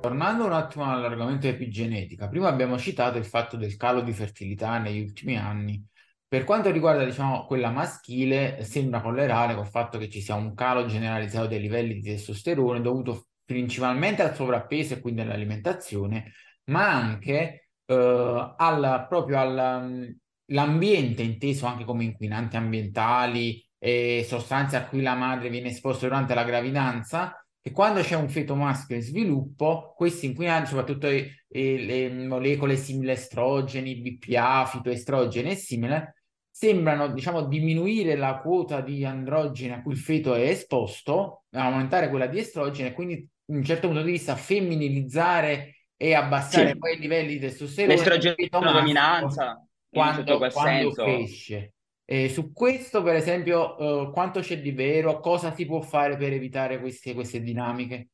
Tornando un attimo all'argomento epigenetica, prima abbiamo citato il fatto del calo di fertilità negli ultimi anni. Per quanto riguarda, diciamo, quella maschile, sembra collerare col fatto che ci sia un calo generalizzato dei livelli di testosterone dovuto principalmente al sovrappeso e quindi all'alimentazione, ma anche eh, al, proprio all'ambiente inteso anche come inquinanti ambientali e sostanze a cui la madre viene esposta durante la gravidanza, che quando c'è un feto maschio in sviluppo, questi inquinanti, soprattutto le, le molecole simili estrogeni, BPA, fitoestrogeni e simile, sembrano diciamo, diminuire la quota di androgeni a cui il feto è esposto, aumentare quella di estrogeni e quindi in un certo punto di vista femminilizzare e abbassare sì. poi i livelli di testosterone. L'estrogeno dominanza quando, quando cresce. E su questo, per esempio, uh, quanto c'è di vero? Cosa si può fare per evitare queste, queste dinamiche?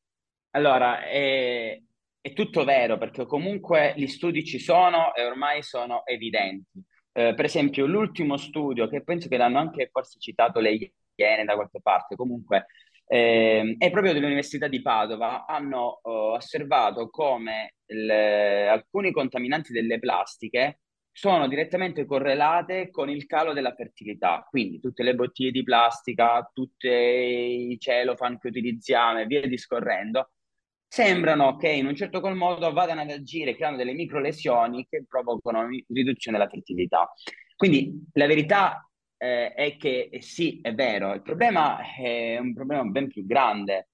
Allora, è, è, tutto vero perché comunque gli studi ci sono e ormai sono evidenti. Eh, per esempio, l'ultimo studio, che penso che l'hanno anche forse citato le Iene da qualche parte, comunque eh, è proprio dell'Università di Padova, hanno oh, osservato come le, alcuni contaminanti delle plastiche sono direttamente correlate con il calo della fertilità. Quindi tutte le bottiglie di plastica, tutti i celofan che utilizziamo e via discorrendo, sembrano che in un certo qual modo vadano ad agire creando delle micro lesioni che provocano riduzione della fertilità. Quindi la verità eh, è che eh, sì, è vero, il problema è un problema ben più grande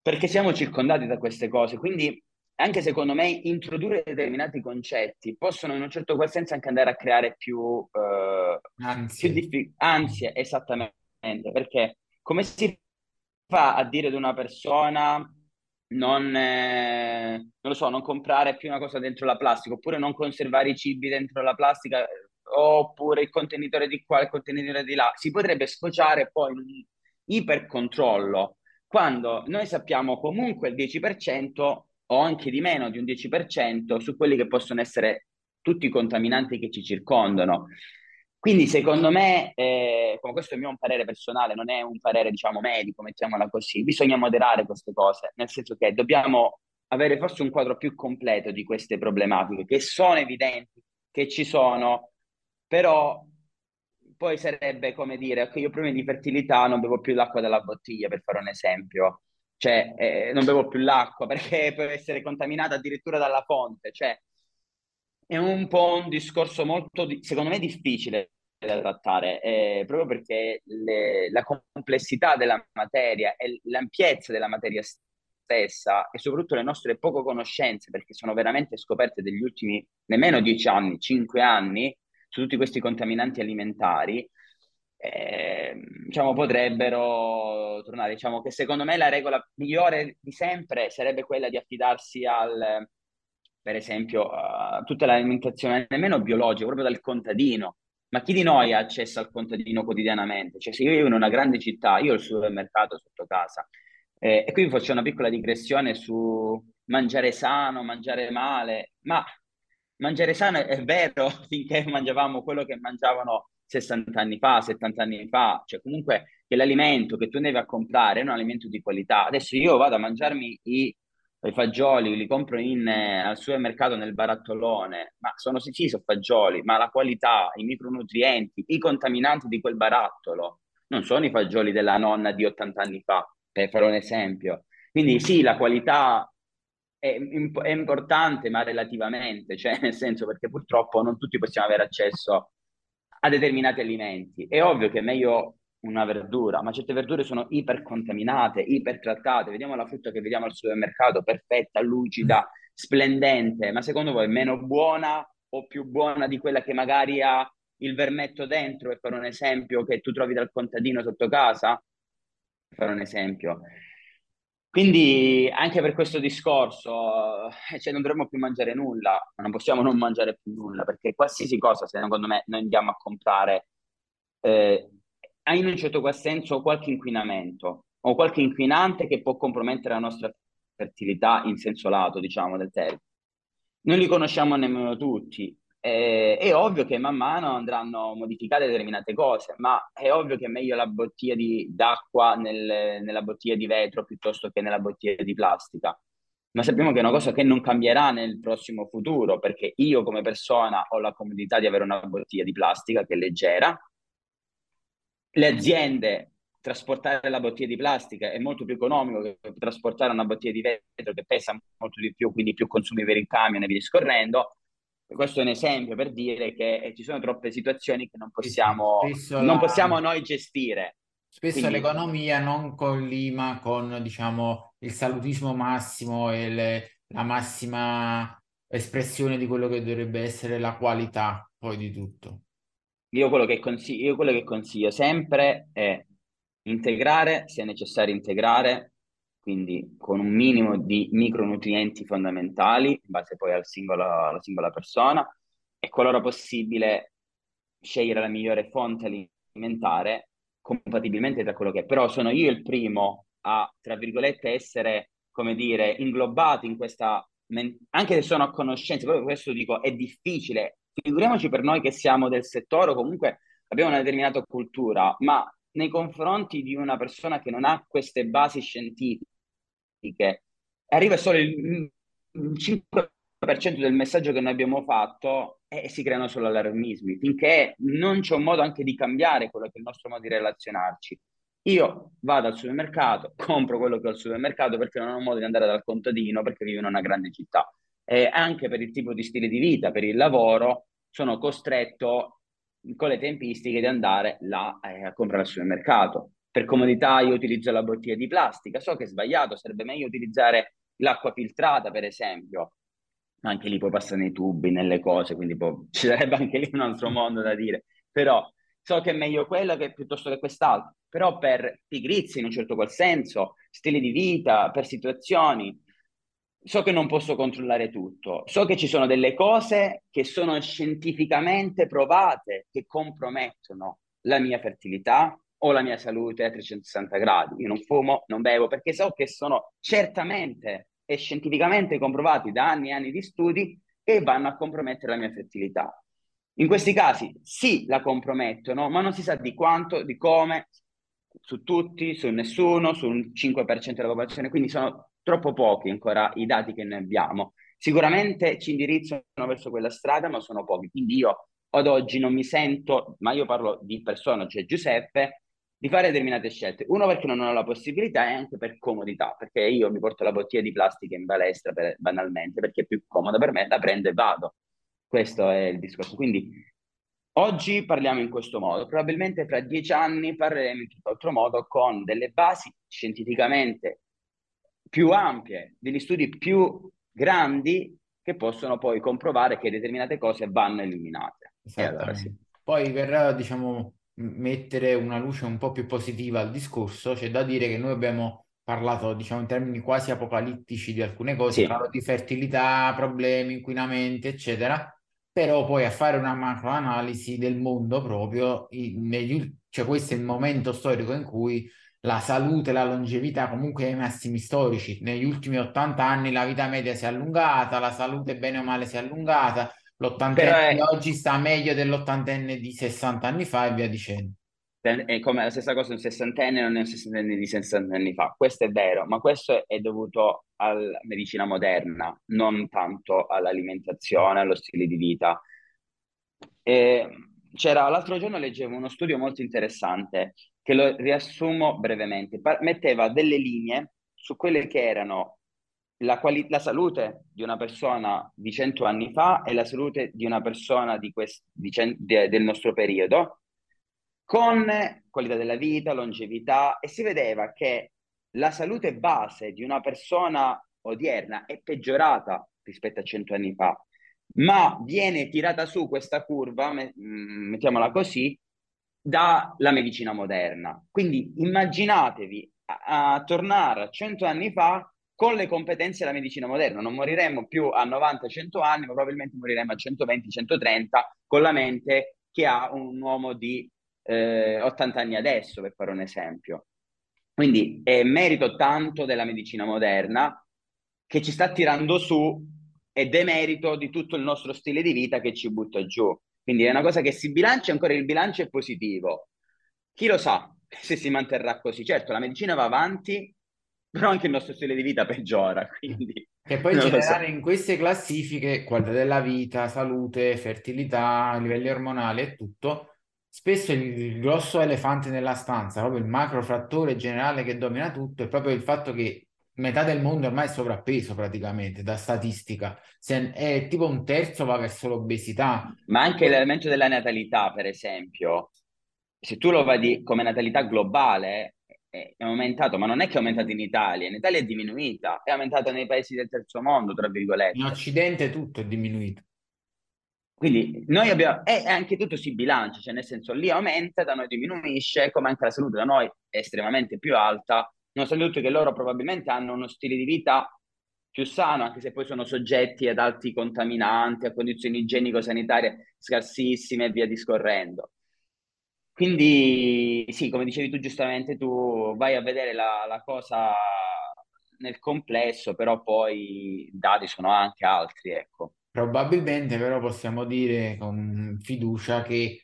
perché siamo circondati da queste cose, quindi anche secondo me introdurre determinati concetti possono in un certo qual senso anche andare a creare più, eh, ansie. più diffi- ansie, esattamente, perché come si fa a dire ad una persona non, eh, non lo so, non comprare più una cosa dentro la plastica, oppure non conservare i cibi dentro la plastica, oppure il contenitore di qua, il contenitore di là, si potrebbe sfociare poi in un ipercontrollo, quando noi sappiamo comunque il 10% o anche di meno di un 10% su quelli che possono essere tutti i contaminanti che ci circondano. Quindi secondo me, eh, questo è il mio parere personale, non è un parere diciamo medico, mettiamola così, bisogna moderare queste cose, nel senso che dobbiamo avere forse un quadro più completo di queste problematiche che sono evidenti, che ci sono, però poi sarebbe come dire che io prima di fertilità non bevo più l'acqua dalla bottiglia, per fare un esempio cioè eh, non bevo più l'acqua perché può essere contaminata addirittura dalla fonte, cioè è un po' un discorso molto, secondo me, difficile da trattare, eh, proprio perché le, la complessità della materia e l'ampiezza della materia stessa e soprattutto le nostre poche conoscenze, perché sono veramente scoperte degli ultimi nemmeno dieci anni, cinque anni, su tutti questi contaminanti alimentari, eh, diciamo, potrebbero tornare. Diciamo che secondo me la regola migliore di sempre sarebbe quella di affidarsi al, per esempio, a tutta l'alimentazione nemmeno biologica, proprio dal contadino. Ma chi di noi ha accesso al contadino quotidianamente? Cioè, se io vivo in una grande città, io ho il supermercato sotto casa, eh, e qui faccio una piccola digressione su mangiare sano, mangiare male, ma mangiare sano è vero finché mangiavamo quello che mangiavano 60 anni fa, 70 anni fa, cioè comunque che l'alimento che tu andavi a comprare è un alimento di qualità. Adesso io vado a mangiarmi i, i fagioli, li compro in, eh, al supermercato nel barattolone, ma sono sì, sì, sono fagioli, ma la qualità, i micronutrienti, i contaminanti di quel barattolo non sono i fagioli della nonna di 80 anni fa, per fare un esempio. Quindi sì, la qualità è, è importante, ma relativamente, cioè nel senso perché purtroppo non tutti possiamo avere accesso a determinati alimenti. È ovvio che è meglio una verdura, ma certe verdure sono ipercontaminate, ipertrattate. Vediamo la frutta che vediamo al supermercato, perfetta, lucida, splendente, ma secondo voi è meno buona o più buona di quella che magari ha il vermetto dentro, per un esempio, che tu trovi dal contadino sotto casa? Per un esempio. Quindi anche per questo discorso, eh, cioè non dovremmo più mangiare nulla, non possiamo non mangiare più nulla, perché qualsiasi cosa, secondo me, noi andiamo a comprare, eh, in un certo qual senso qualche inquinamento o qualche inquinante che può compromettere la nostra fertilità in senso lato, diciamo, del termine. Non li conosciamo nemmeno tutti, eh, è ovvio che man mano andranno modificate determinate cose, ma è ovvio che è meglio la bottiglia di, d'acqua nel, nella bottiglia di vetro piuttosto che nella bottiglia di plastica. ma sappiamo che è una cosa che non cambierà nel prossimo futuro, perché io come persona ho la comodità di avere una bottiglia di plastica che è leggera, le aziende trasportare la bottiglia di plastica è molto più economico che trasportare una bottiglia di vetro che pesa molto di più, quindi più consumi per il camion e via discorrendo. Questo è un esempio per dire che eh, ci sono troppe situazioni che non possiamo, non la... possiamo noi gestire. Spesso Quindi... l'economia non collima con, diciamo, il salutismo massimo e le, la massima espressione di quello che dovrebbe essere la qualità poi di tutto. Io quello che consiglio, io quello che consiglio sempre è integrare, se è necessario integrare, quindi con un minimo di micronutrienti fondamentali, in base poi al singolo, alla singola persona, e qualora possibile scegliere la migliore fonte alimentare compatibilmente tra quello che è. Però sono io il primo a, tra virgolette, essere, come dire, inglobato in questa... Anche se sono a conoscenza, proprio questo dico, è difficile. Figuriamoci per noi che siamo del settore o comunque abbiamo una determinata cultura, ma nei confronti di una persona che non ha queste basi scientifiche, arriva solo il 5% del messaggio che noi abbiamo fatto e si creano solo allarmismi, finché non c'è un modo anche di cambiare quello che è il nostro modo di relazionarci. Io vado al supermercato, compro quello che ho al supermercato perché non ho modo di andare dal contadino perché vivo in una grande città. E anche per il tipo di stile di vita, per il lavoro, sono costretto con le tempistiche di andare là eh, a comprare al supermercato. Per comodità io utilizzo la bottiglia di plastica, so che è sbagliato, sarebbe meglio utilizzare l'acqua filtrata, per esempio, anche lì poi passa nei tubi, nelle cose, quindi poi, ci sarebbe anche lì un altro mondo da dire, però so che è meglio quella che piuttosto che quest'altro, però per pigrizia in un certo qual senso, stili di vita, per situazioni, so che non posso controllare tutto, so che ci sono delle cose che sono scientificamente provate, che compromettono la mia fertilità o la mia salute a 360 gradi. Io non fumo, non bevo, perché so che sono certamente e scientificamente comprovati da anni e anni di studi che vanno a compromettere la mia fertilità. In questi casi sì, la compromettono, ma non si sa di quanto, di come, su tutti, su nessuno, sul 5% della popolazione, quindi sono troppo pochi ancora i dati che noi abbiamo. Sicuramente ci indirizzano verso quella strada, ma sono pochi. Quindi io ad oggi non mi sento, ma io parlo di persona, cioè Giuseppe, di fare determinate scelte. Uno perché non ho la possibilità e anche per comodità, perché io mi porto la bottiglia di plastica in palestra per, banalmente, perché è più comoda per me, la prendo e vado. Questo è il discorso. Quindi oggi parliamo in questo modo, probabilmente fra dieci anni parleremo in tutto altro modo con delle basi scientificamente più ampie, degli studi più grandi che possono poi comprovare che determinate cose vanno eliminate. Allora, sì. Poi verrà, diciamo, mettere una luce un po' più positiva al discorso, c'è da dire che noi abbiamo parlato, diciamo, in termini quasi apocalittici di alcune cose, sì. di fertilità, problemi, inquinamento, eccetera, però poi a fare una macroanalisi del mondo proprio, negli, cioè questo è il momento storico in cui la salute, la longevità comunque ai massimi storici. Negli ultimi 80 anni la vita media si è allungata, la salute bene o male si è allungata, l'ottantenne è... oggi sta meglio dell'ottantenne di 60 anni fa e via dicendo. È come la stessa cosa un sessantenne non è un sessantenne di 60 anni fa. Questo è vero, ma questo è dovuto alla medicina moderna, non tanto all'alimentazione, allo stile di vita. E c'era l'altro giorno leggevo uno studio molto interessante che lo riassumo brevemente, metteva delle linee su quelle che erano la, quali- la, salute di una persona di 100 anni fa e la salute di una persona di quest- di cent- de- del nostro periodo, con qualità della vita, longevità, e si vedeva che la salute base di una persona odierna è peggiorata rispetto a 100 anni fa, ma viene tirata su questa curva, mm, mettiamola così, dalla medicina moderna. Quindi immaginatevi a, a tornare a 100 anni fa con le competenze della medicina moderna. Non moriremmo più a 90-100 anni, ma probabilmente moriremo a 120-130 con la mente che ha un uomo di eh, 80 anni adesso, per fare un esempio. Quindi è merito tanto della medicina moderna che ci sta tirando su ed è merito di tutto il nostro stile di vita che ci butta giù. Quindi è una cosa che si bilancia, ancora il bilancio è positivo. Chi lo sa se si manterrà così? Certo, la medicina va avanti, però anche il nostro stile di vita peggiora, quindi Che poi in lo so. generale in queste classifiche, qualità della vita, salute, fertilità, livelli ormonali e tutto, spesso il, il grosso elefante nella stanza, proprio il macrofattore generale che domina tutto, è proprio il fatto che metà del mondo ormai è sovrappeso praticamente, da statistica. Se è tipo un terzo va verso l'obesità. Ma anche l'elemento della natalità, per esempio, se tu lo vedi come natalità globale, è, aumentato, ma non è che è aumentato in Italia, in Italia è diminuita, è aumentata nei paesi del terzo mondo, tra In virgolette. Occidente tutto è dimonuito. Quindi noi abbiamo, e anche tutto si bilancia, cioè nel senso lì aumenta, da noi diminuisce, come anche la salute da noi è estremamente più alta, nonostante che loro probabilmente hanno uno stile di vita più sano, anche se poi sono soggetti ad alti contaminanti, a condizioni igienico-sanitarie scarsissime e via discorrendo. Quindi sì, come dicevi tu giustamente, tu vai a vedere la, la cosa nel complesso, però poi i dati sono anche altri, ecco. Probabilmente però possiamo dire con fiducia che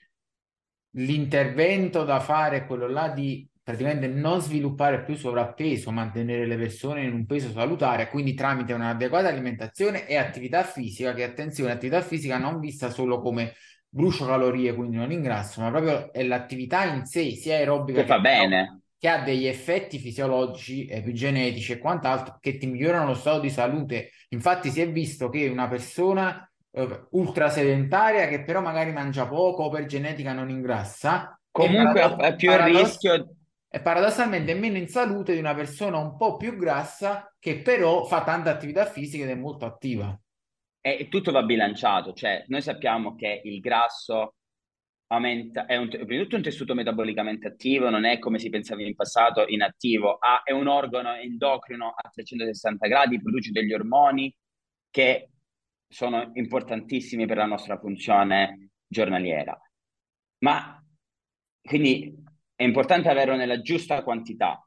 l'intervento da fare è quello là di praticamente non sviluppare più sovrappeso, mantenere le persone in un peso salutare, quindi tramite un'adeguata alimentazione e attività fisica, che attenzione, attività fisica non vista solo come brucio calorie, quindi non ingrasso, ma proprio è l'attività in sé, sia aerobica Che che, fa bene. che ha degli effetti fisiologici, epigenetici e quant'altro che ti migliorano lo stato di salute. Infatti si è visto che una persona eh, ultra sedentaria che però magari mangia poco o per genetica non ingrassa, è, Comunque parado- ha più il paradoss- rischio è paradossalmente meno in salute di una persona un po' più grassa che però fa tanta attività fisica ed è molto attiva. E tutto va bilanciato, cioè noi sappiamo che il grasso aumenta, è un, prima tutto un tessuto metabolicamente attivo, non è come si pensava in passato inattivo, ha, è un organo endocrino a 360 gradi, produce degli ormoni che sono importantissimi per la nostra funzione giornaliera. Ma quindi è importante averlo nella giusta quantità,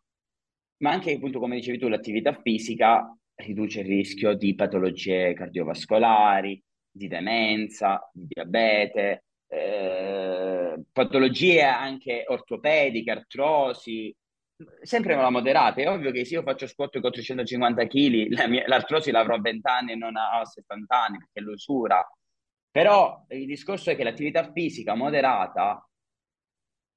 ma anche appunto come dicevi tu, l'attività fisica riduce il rischio di patologie cardiovascolari, di demenza, di diabete, eh, patologie anche ortopediche, artrosi, sempre una moderata. È ovvio che se io faccio squat con 350 kg, la mia- l'artrosi l'avrò a 20 anni e non a 70 anni, perché è l'usura. Però il discorso è che l'attività fisica moderata,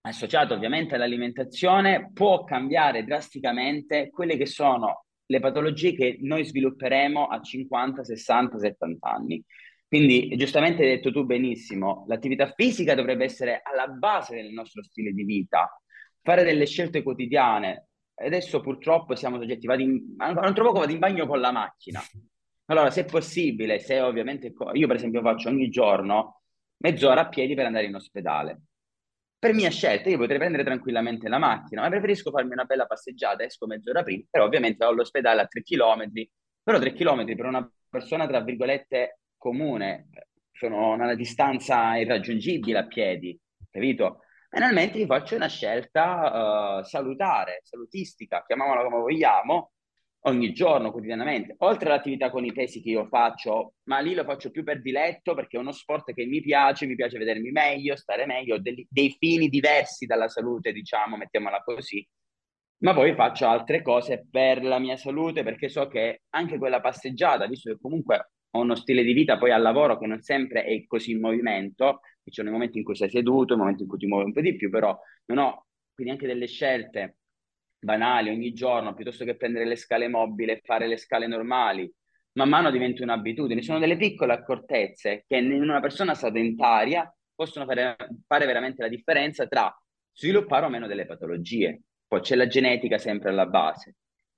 associata ovviamente all'alimentazione, può cambiare drasticamente quelle che sono le patologie che noi svilupperemo a 50, 60, 70 anni. Quindi, giustamente hai detto tu benissimo, l'attività fisica dovrebbe essere alla base del nostro stile di vita, fare delle scelte quotidiane. Adesso purtroppo siamo soggetti, vado in, non trovo vado in bagno con la macchina. Allora, se è possibile, se ovviamente io per esempio faccio ogni giorno mezz'ora a piedi per andare in ospedale. Per mia scelta, io potrei prendere tranquillamente la macchina, ma preferisco farmi una bella passeggiata, esco mezz'ora prima, però ovviamente ho l'ospedale a 3 km, però 3 km per una persona, tra virgolette, comune, sono una distanza irraggiungibile a piedi, capito? Banalmente mi faccio una scelta uh, salutare, salutistica, chiamiamola come vogliamo, ogni giorno, quotidianamente, oltre all'attività con i pesi che io faccio, ma lì lo faccio più per diletto perché è uno sport che mi piace, mi piace vedermi meglio, stare meglio, dei, dei fini diversi dalla salute, diciamo, mettiamola così. Ma poi faccio altre cose per la mia salute perché so che anche quella passeggiata, visto che comunque ho uno stile di vita poi al lavoro che non sempre è così in movimento, ci sono i momenti in cui sei seduto, i momenti in cui ti muovi un po' di più, però non ho quindi anche delle scelte banali ogni giorno, piuttosto che prendere le scale mobili e fare le scale normali, man mano diventa un'abitudine. Sono delle piccole accortezze che in una persona sedentaria possono fare, fare veramente la differenza tra sviluppare o meno delle patologie. Poi c'è la genetica sempre alla base,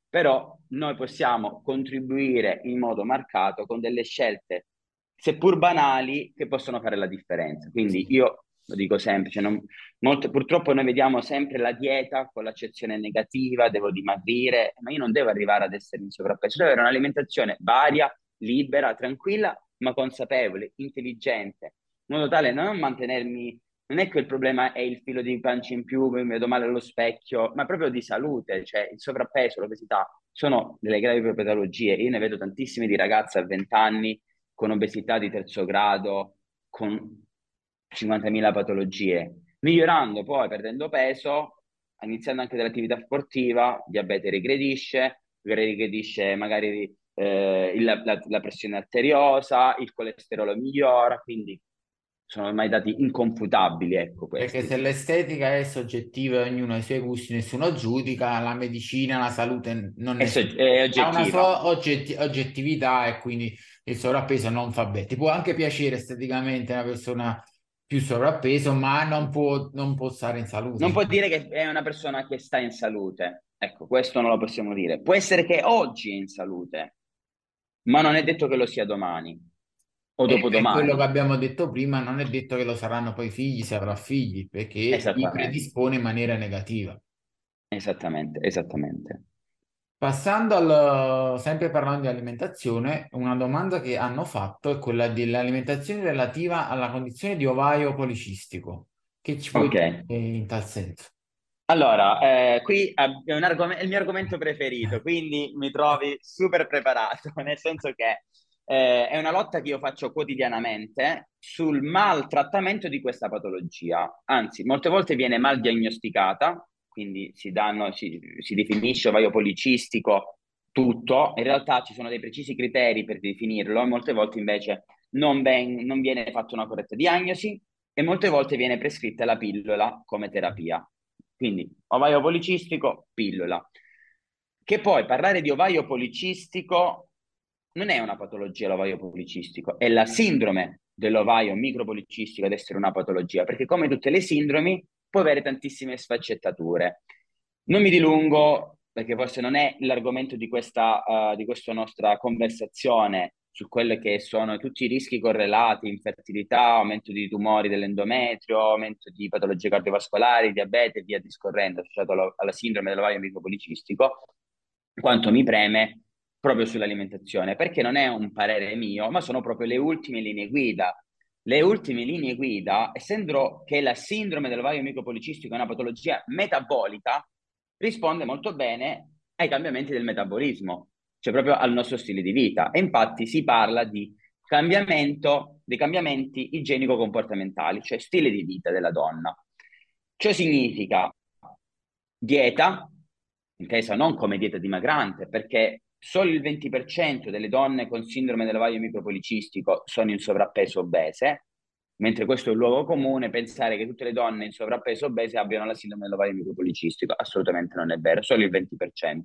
però noi possiamo contribuire in modo marcato con delle scelte, seppur banali, che possono fare la differenza. Quindi io lo dico sempre, cioè non, molto, purtroppo noi vediamo sempre la dieta con l'accezione negativa, devo dimagrire, ma io non devo arrivare ad essere in sovrappeso, devo avere un'alimentazione varia, libera, tranquilla, ma consapevole, intelligente, in modo tale da non mantenermi, non è che il problema è il filo di pancia in più, mi vedo male allo specchio, ma proprio di salute, cioè il sovrappeso, l'obesità, sono delle gravi patologie. Io ne vedo tantissime di ragazze a 20 anni con obesità di terzo grado, con 50.000 patologie, migliorando poi, perdendo peso, iniziando anche dall'attività sportiva, diabete regredisce, regredisce magari eh, il, la, la, pressione arteriosa, il colesterolo migliora, quindi sono ormai dati inconfutabili, ecco. Perché se l'estetica è soggettiva e ognuno ha i suoi gusti, nessuno giudica, la medicina, la salute non è, è, so- è oggettiva. ha una sua oggetti- oggettività e quindi il sovrappeso non fa bene. Ti può anche piacere esteticamente una persona più sovrappeso, ma non può, non può stare in salute. Non può dire che è una persona che sta in salute. Ecco, questo non lo possiamo dire. Può essere che oggi è in salute, ma non è detto che lo sia domani o dopodomani. quello che abbiamo detto prima, non è detto che lo saranno poi figli se avrà figli, perché li predispone in maniera negativa. Esattamente, esattamente. Passando al, sempre parlando di alimentazione, una domanda che hanno fatto è quella dell'alimentazione relativa alla condizione di ovaio policistico. Che ci puoi okay. dire in tal senso? Allora, eh, qui è, argom- è, il mio argomento preferito, quindi mi trovi super preparato, nel senso che eh, è una lotta che io faccio quotidianamente sul maltrattamento di questa patologia. Anzi, molte volte viene mal diagnosticata, quindi si, danno, si, si definisce ovaio policistico tutto, in realtà ci sono dei precisi criteri per definirlo e molte volte invece non, ben, non viene fatta una corretta diagnosi e molte volte viene prescritta la pillola come terapia. Quindi ovaio policistico, pillola. Che poi parlare di ovaio policistico non è una patologia l'ovaio policistico, è la sindrome dell'ovaio micropolicistico ad essere una patologia, perché come tutte le sindromi può avere tantissime sfaccettature. Non mi dilungo, perché forse non è l'argomento di questa, uh, di questa nostra conversazione, su quelli che sono tutti i rischi correlati, infertilità, aumento di tumori dell'endometrio, aumento di patologie cardiovascolari, diabete e via discorrendo, associato alla, alla sindrome dell'ovario micropolicistico, quanto mi preme proprio sull'alimentazione, perché non è un parere mio, ma sono proprio le ultime linee guida. Le ultime linee guida, essendo che la sindrome dell'ovario micropolicistico è una patologia metabolica, risponde molto bene ai cambiamenti del metabolismo cioè proprio al nostro stile di vita. E infatti si parla di cambiamento, dei cambiamenti igienico-comportamentali, cioè stile di vita della donna. Ciò significa dieta, intesa non come dieta dimagrante, perché solo il 20% delle donne con sindrome dell'ovaio micropolicistico sono in sovrappeso obese, mentre questo è il luogo comune, pensare che tutte le donne in sovrappeso obese abbiano la sindrome dell'ovario micropolicistico, assolutamente non è vero, solo il 20%.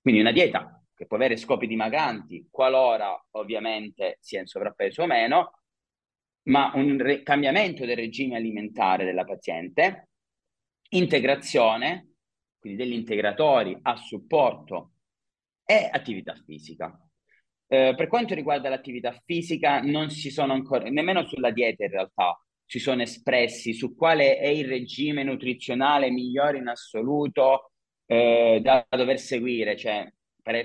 Quindi una dieta che può avere scopi dimagranti qualora ovviamente sia in sovrappeso o meno, ma un re- cambiamento del regime alimentare della paziente, integrazione, quindi degli integratori a supporto e attività fisica. Eh, per quanto riguarda l'attività fisica, non si sono ancora, nemmeno sulla dieta in realtà, si sono espressi su quale è il regime nutrizionale migliore in assoluto eh, da dover seguire, cioè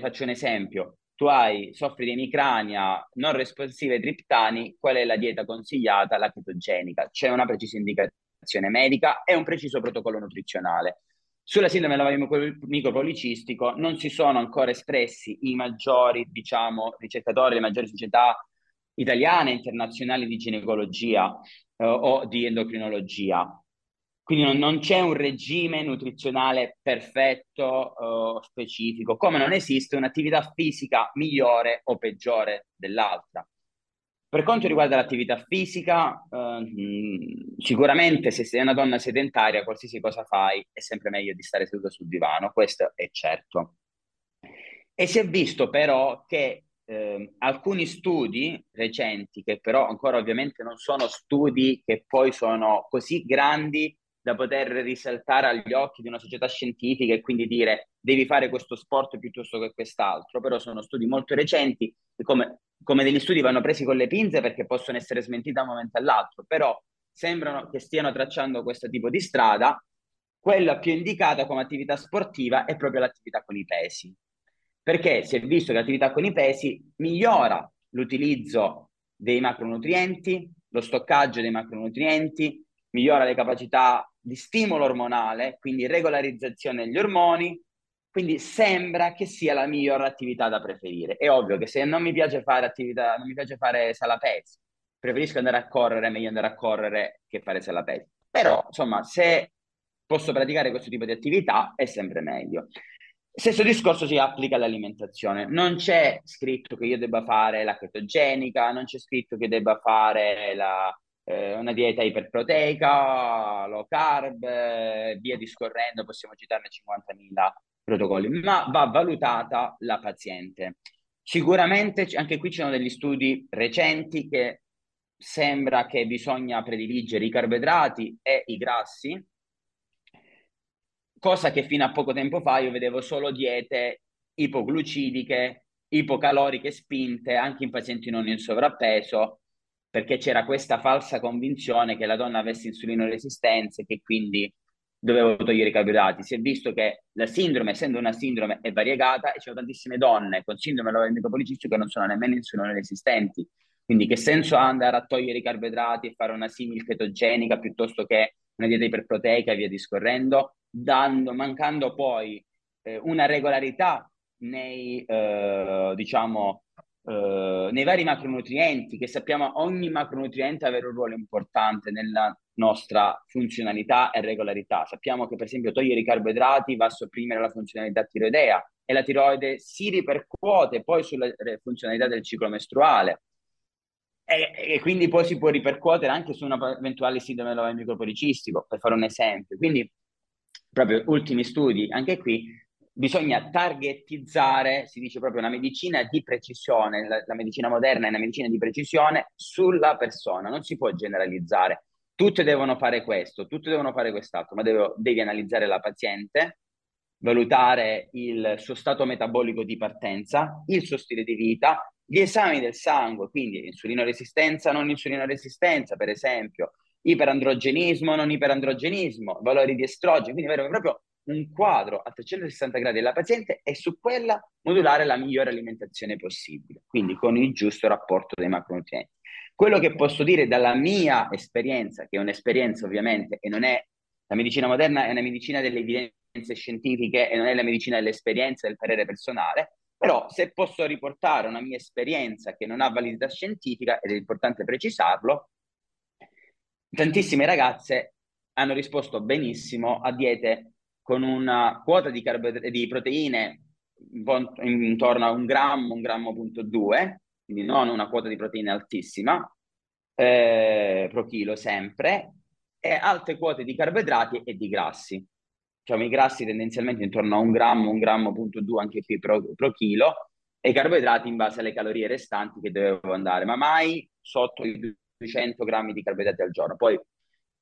faccio un esempio, tu hai, soffri di emicrania non responsive ai triptani, qual è la dieta consigliata? La chetogenica. C'è una precisa indicazione medica e un preciso protocollo nutrizionale. Sulla sindrome dell'ovaio micropolicistico non si sono ancora espressi i maggiori, diciamo, ricercatori, le maggiori società italiane e internazionali di ginecologia eh, o di endocrinologia. Quindi non, non c'è un regime nutrizionale perfetto, uh, specifico, come non esiste un'attività fisica migliore o peggiore dell'altra. Per quanto riguarda l'attività fisica, uh, sicuramente se sei una donna sedentaria, qualsiasi cosa fai, è sempre meglio di stare seduta sul divano, questo è certo. E si è visto però che eh, alcuni studi recenti, che però ancora ovviamente non sono studi che poi sono così grandi da poter risaltare agli occhi di una società scientifica e quindi dire devi fare questo sport piuttosto che quest'altro, però sono studi molto recenti e come, come degli studi vanno presi con le pinze perché possono essere smentiti da un momento all'altro, però sembrano che stiano tracciando questo tipo di strada, quella più indicata come attività sportiva è proprio l'attività con i pesi, perché si è visto che l'attività con i pesi migliora l'utilizzo dei macronutrienti, lo stoccaggio dei macronutrienti, migliora le capacità di stimolo ormonale, quindi regolarizzazione degli ormoni, quindi sembra che sia la migliore attività da preferire. È ovvio che se non mi piace fare attività, non mi piace fare sala pesi, preferisco andare a correre, meglio andare a correre che fare sala pesi. Però, insomma, se posso praticare questo tipo di attività è sempre meglio. Stesso discorso si applica all'alimentazione. Non c'è scritto che io debba fare la chetogenica, non c'è scritto che debba fare la, eh, una dieta iperproteica, low carb, eh, via discorrendo, possiamo citarne 50.000 protocolli, ma va valutata la paziente. Sicuramente anche qui ci sono degli studi recenti che sembra che bisogna prediligere i carboidrati e i grassi cosa che fino a poco tempo fa io vedevo solo diete ipoglucidiche, ipocaloriche spinte anche in pazienti non in sovrappeso, perché c'era questa falsa convinzione che la donna avesse insulino resistenza e che quindi dovevo togliere i carboidrati. Si è visto che la sindrome, essendo una sindrome, è variegata e ci sono tantissime donne con sindrome dell'ovario policistico che non sono nemmeno insulino resistenti. Quindi che senso ha andare a togliere i carboidrati e fare una simil chetogenica piuttosto che una dieta iperproteica e via discorrendo? dando, mancando poi eh, una regolarità nei, eh, diciamo, eh, nei vari macronutrienti, che sappiamo ogni macronutriente avere un ruolo importante nella nostra funzionalità e regolarità. Sappiamo che per esempio togliere i carboidrati va a sopprimere la funzionalità tiroidea e la tiroide si ripercuote poi sulla funzionalità del ciclo mestruale. E, e, quindi poi si può ripercuotere anche su una eventuale sindrome dell'ovaio micropolicistico, per fare un esempio. Quindi proprio ultimi studi, anche qui bisogna targetizzare, si dice proprio una medicina di precisione, la, la, medicina moderna è una medicina di precisione sulla persona, non si può generalizzare. Tutte devono fare questo, tutte devono fare quest'altro, ma devo, devi analizzare la paziente, valutare il suo stato metabolico di partenza, il suo stile di vita, gli esami del sangue, quindi insulino resistenza, non insulino resistenza, per esempio, iperandrogenismo, non iperandrogenismo, valori di estrogeno, quindi proprio un quadro a 360 gradi della paziente e su quella modulare la migliore alimentazione possibile, quindi con il giusto rapporto dei macronutrienti. Quello che posso dire dalla mia esperienza, che è un'esperienza ovviamente e non è la medicina moderna, è una medicina delle evidenze scientifiche e non è la medicina dell'esperienza del parere personale, però se posso riportare una mia esperienza che non ha validità scientifica, ed è importante precisarlo, tantissime ragazze hanno risposto benissimo a diete con una quota di, carbo- di proteine intorno a un grammo, un grammo punto due, quindi non una quota di proteine altissima, eh, pro chilo sempre, e alte quote di carboidrati e di grassi. Diciamo, i grassi tendenzialmente intorno a un grammo, un grammo punto due anche qui pro, pro chilo, e i carboidrati in base alle calorie restanti che dovevo andare, ma mai sotto i 200 grammi di carboidrati al giorno. Poi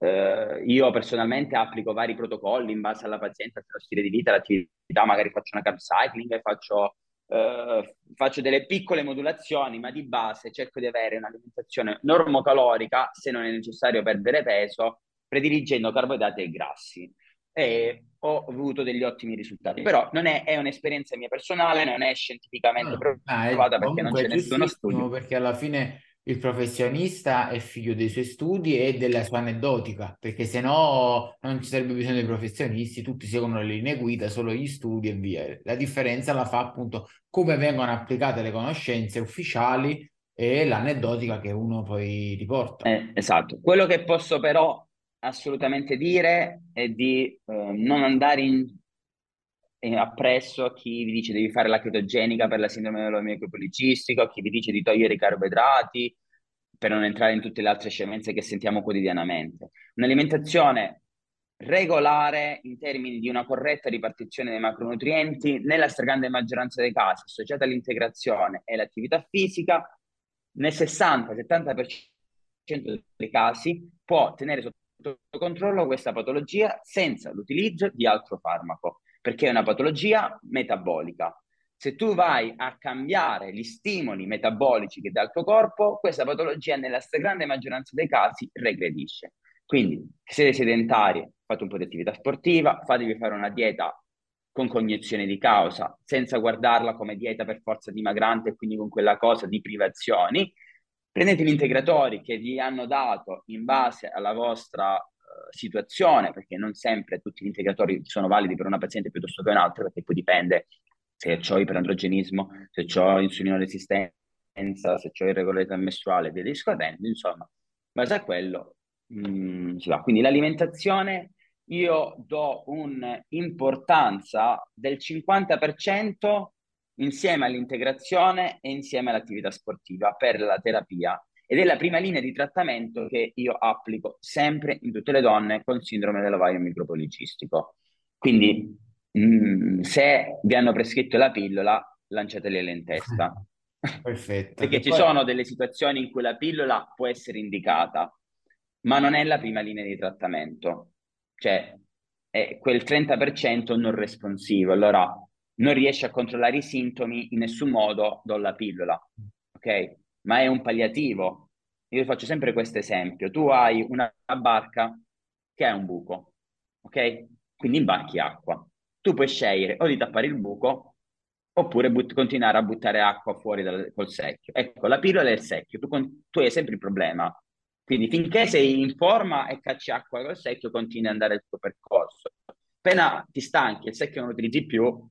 eh, io personalmente applico vari protocolli in base alla paziente, al stile di vita, all'attività, magari faccio una carb cycling, faccio, eh, faccio delle piccole modulazioni, ma di base cerco di avere un'alimentazione normocalorica, se non è necessario perdere peso, prediligendo carboidrati e grassi. E ho avuto degli ottimi risultati, però non è, è un'esperienza mia personale, non è scientificamente no, ah, provata perché non c'è nessuno studio. Perché alla fine il professionista è figlio dei suoi studi e della sua aneddotica, perché se no non ci sarebbe bisogno dei professionisti, tutti seguono le linee guida, solo gli studi e via. La differenza la fa appunto come vengono applicate le conoscenze ufficiali e l'aneddotica che uno poi riporta. Eh, esatto. Quello che posso però assolutamente dire è di eh, non andare in, appresso a chi vi dice devi fare la chetogenica per la sindrome dell'omiopolicistico, a chi vi dice di togliere i carboidrati, per non entrare in tutte le altre scemenze che sentiamo quotidianamente. Un'alimentazione regolare in termini di una corretta ripartizione dei macronutrienti, nella stragrande maggioranza dei casi associata all'integrazione e all'attività fisica, nel 60-70% dei casi può tenere sotto controllo questa patologia senza l'utilizzo di altro farmaco perché è una patologia metabolica. Se tu vai a cambiare gli stimoli metabolici che dà il tuo corpo, questa patologia nella stragrande maggioranza dei casi regredisce. Quindi, siete sedentari, fate un po' di attività sportiva, fatevi fare una dieta con cognizione di causa, senza guardarla come dieta per forza dimagrante e quindi con quella cosa di privazioni. Prendete gli integratori che vi hanno dato in base alla vostra situazione, perché non sempre tutti gli integratori sono validi per una paziente piuttosto che un'altra, perché poi dipende se ho iperandrogenismo, se ho insulino resistenza, se ho irregolarità mestruale via discorrendo, insomma, in base a quello mh, mm, si va. Quindi l'alimentazione io do un'importanza del 50% insieme all'integrazione e insieme all'attività sportiva per la terapia. Ed è la prima linea di trattamento che io applico sempre in tutte le donne con sindrome dell'ovaio micropolicistico. Quindi, mh, mm, se vi hanno prescritto la pillola, lanciateli in testa. Perfetto. Perché ci poi... sono delle situazioni in cui la pillola può essere indicata, ma non è la prima linea di trattamento. Cioè, è quel 30% non responsivo. Allora, non riesce a controllare i sintomi in nessun modo, do la pillola. Ok? Ma è un palliativo. Io faccio sempre questo esempio. Tu hai una barca che ha un buco, ok? Quindi imbarchi acqua. Tu puoi scegliere o di tappare il buco oppure but- continuare a buttare acqua fuori dal- col secchio. Ecco, la pillola è il secchio, tu, con- tu hai sempre il problema. Quindi finché sei in forma e cacci acqua col secchio, continui ad andare il tuo percorso. Appena ti stanchi il secchio non lo utilizzi più,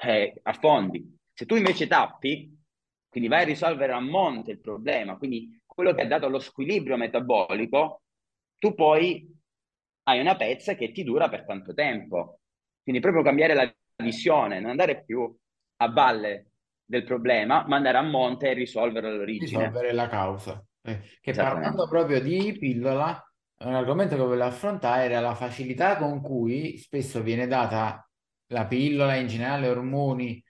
eh, affondi. Se tu invece tappi, quindi vai a risolvere a monte il problema, quindi quello che ha dato lo squilibrio metabolico, tu poi hai una pezza che ti dura per tanto tempo. Quindi proprio cambiare la visione, non andare più a valle del problema, ma andare a monte e risolvere all'origine. Risolvere la causa. Eh, che parlando proprio di pillola, un argomento che volevo affrontare era la facilità con cui spesso viene data la pillola, in generale ormoni,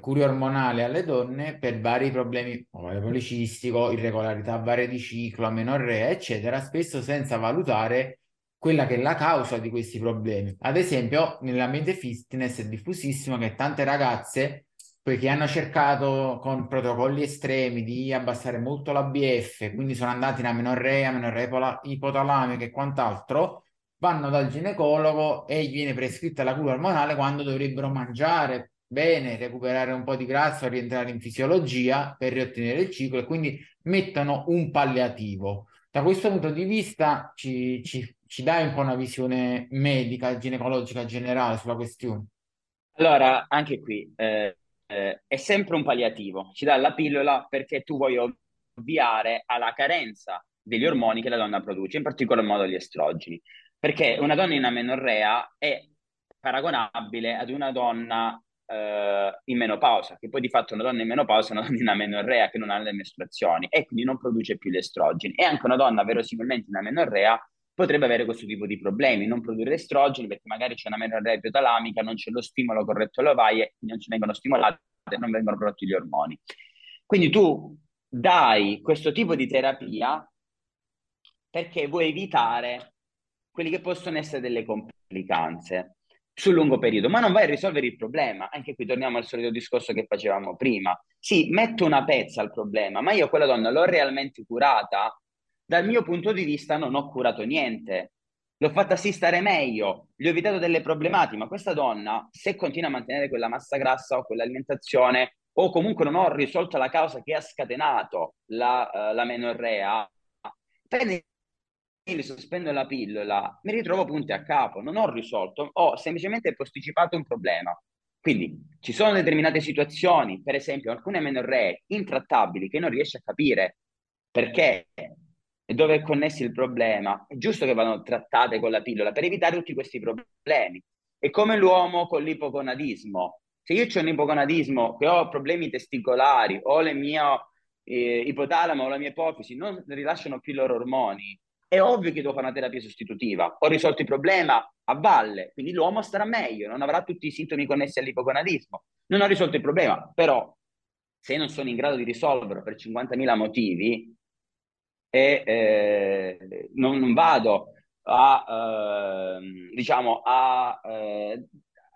cure ormonali alle donne per vari problemi, ovario policistico, irregolarità varie di ciclo, amenorrea, eccetera, spesso senza valutare quella che è la causa di questi problemi. Ad esempio, nell'ambiente fitness è diffusissimo che tante ragazze poiché hanno cercato con protocolli estremi di abbassare molto la BF, quindi sono andati in amenorrea, amenorrea ipotalamica e quant'altro, vanno dal ginecologo e gli viene prescritta la cura ormonale quando dovrebbero mangiare bene, recuperare un po' di grassa, rientrare in fisiologia per riottenere il ciclo e quindi mettono un palliativo. Da questo punto di vista ci, ci, ci dai un po' una visione medica, ginecologica generale sulla questione? Allora, anche qui, eh, eh, è sempre un palliativo, ci dà la pillola perché tu vuoi ovviare alla carenza degli ormoni che la donna produce, in particolar modo gli estrogeni, perché una donna in amenorrea è paragonabile ad una donna eh, in menopausa, che poi di fatto una donna in menopausa è una donna in amenorrea che non ha le mestruazioni e quindi non produce più gli estrogeni. E anche una donna verosimilmente in amenorrea potrebbe avere questo tipo di problemi, non produrre estrogeni perché magari c'è una menorrea ipotalamica, non c'è lo stimolo corretto alle ovaie, non ci vengono stimolate, non vengono prodotti gli ormoni. Quindi tu dai questo tipo di terapia perché vuoi evitare quelli che possono essere delle complicanze sul lungo periodo, ma non vai a risolvere il problema. Anche qui torniamo al solito discorso che facevamo prima. Sì, metto una pezza al problema, ma io quella donna l'ho realmente curata? Dal mio punto di vista non ho curato niente. L'ho fatta sì stare meglio, gli ho evitato delle problematiche, ma questa donna, se continua a mantenere quella massa grassa o quell'alimentazione, o comunque non ho risolto la causa che ha scatenato la, uh, la menorrea, prende mi sospendo la pillola, mi ritrovo punti a capo, non ho risolto, ho semplicemente posticipato un problema. Quindi ci sono determinate situazioni, per esempio alcune menorree intrattabili che non riesci a capire perché e dove è connesso il problema, è giusto che vadano trattate con la pillola per evitare tutti questi problemi. È come l'uomo con l'ipogonadismo. Se io ho un ipogonadismo, che ho problemi testicolari, o le mie eh, ipotalamo o la mia ipofisi non rilasciano più i loro ormoni, è ovvio che devo fare una terapia sostitutiva. Ho risolto il problema a valle, quindi l'uomo starà meglio, non avrà tutti i sintomi connessi all'ipogonadismo. Non ho risolto il problema, però se non sono in grado di risolverlo per 50.000 motivi, e eh, non, non, vado a, eh, diciamo, a, eh,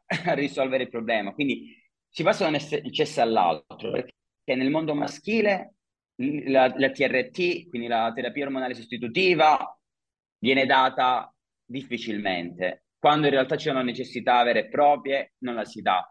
a, risolvere il problema. Quindi si passa da un eccesso all'altro, perché nel mondo maschile la, la TRT, quindi la terapia ormonale sostitutiva, viene data difficilmente. Quando in realtà c'è una necessità vera e propria, non la si dà.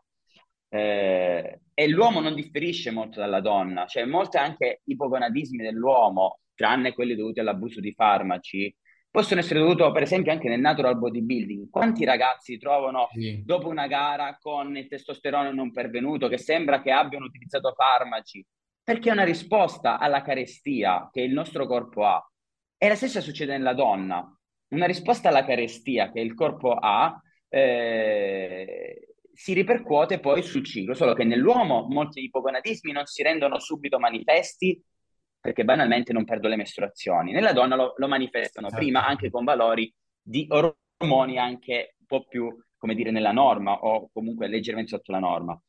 Eh, e l'uomo non differisce molto dalla donna, cioè molti anche ipogonadismi dell'uomo tranne quelli dovuti all'abuso di farmaci, possono essere dovuti per esempio anche nel natural bodybuilding. Quanti ragazzi trovano sì. dopo una gara con il testosterone non pervenuto che sembra che abbiano utilizzato farmaci? Perché è una risposta alla carestia che il nostro corpo ha. E la stessa succede nella donna. una risposta alla carestia che il corpo ha eh, si ripercuote poi sul ciclo, solo che nell'uomo molti ipogonadismi non si rendono subito manifesti perché banalmente non perdo le mestruazioni. Nella donna lo, lo manifestano certo. prima anche con valori di ormoni anche un po' più, come dire, nella norma o comunque leggermente sotto la norma.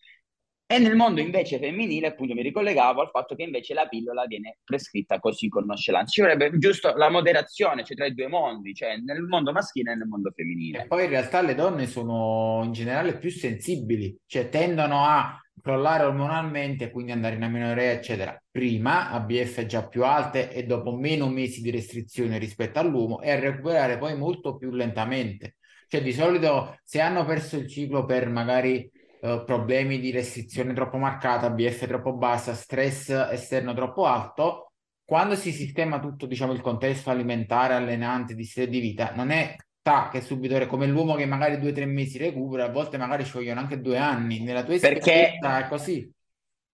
E nel mondo invece femminile, appunto, mi ricollegavo al fatto che invece la pillola viene prescritta così con nonchalance. Ci vorrebbe giusto la moderazione, cioè tra i due mondi, cioè nel mondo maschile e nel mondo femminile. E poi in realtà le donne sono in generale più sensibili, cioè tendono a crollare ormonalmente, quindi andare in amenorrea, eccetera, prima, a BF già più alte e dopo meno mesi di restrizione rispetto all'uomo e a recuperare poi molto più lentamente. Cioè di solito se hanno perso il ciclo per magari eh, problemi di restrizione troppo marcata, BF troppo bassa, stress esterno troppo alto, quando si sistema tutto, diciamo, il contesto alimentare, allenante, di stile di vita, non è ta, che subito come l'uomo che magari due o tre mesi recupera, a volte magari ci vogliono anche due anni. Nella tua esperienza è così.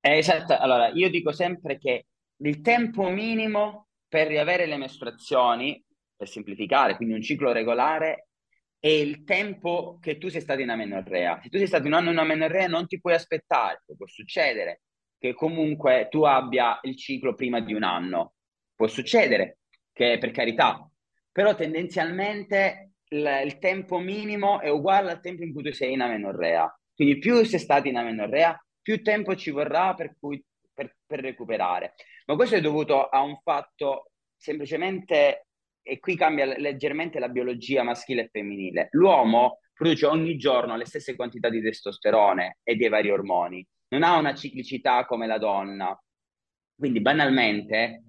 esatto, allora io dico sempre che il tempo minimo per riavere le mestruazioni, per semplificare, quindi un ciclo regolare, è il tempo che tu sei stato in amenorrea. Se tu sei stato un anno in amenorrea non ti puoi aspettare, può succedere che comunque tu abbia il ciclo prima di un anno. Può succedere che per carità, però tendenzialmente il, il tempo minimo è uguale al tempo in cui tu sei in amenorrea. Quindi più sei stato in amenorrea, più tempo ci vorrà per, cui, per, per recuperare. Ma questo è dovuto a un fatto semplicemente e qui cambia leggermente la biologia maschile e femminile. L'uomo produce ogni giorno le stesse quantità di testosterone e dei vari ormoni, non ha una ciclicità come la donna. Quindi banalmente,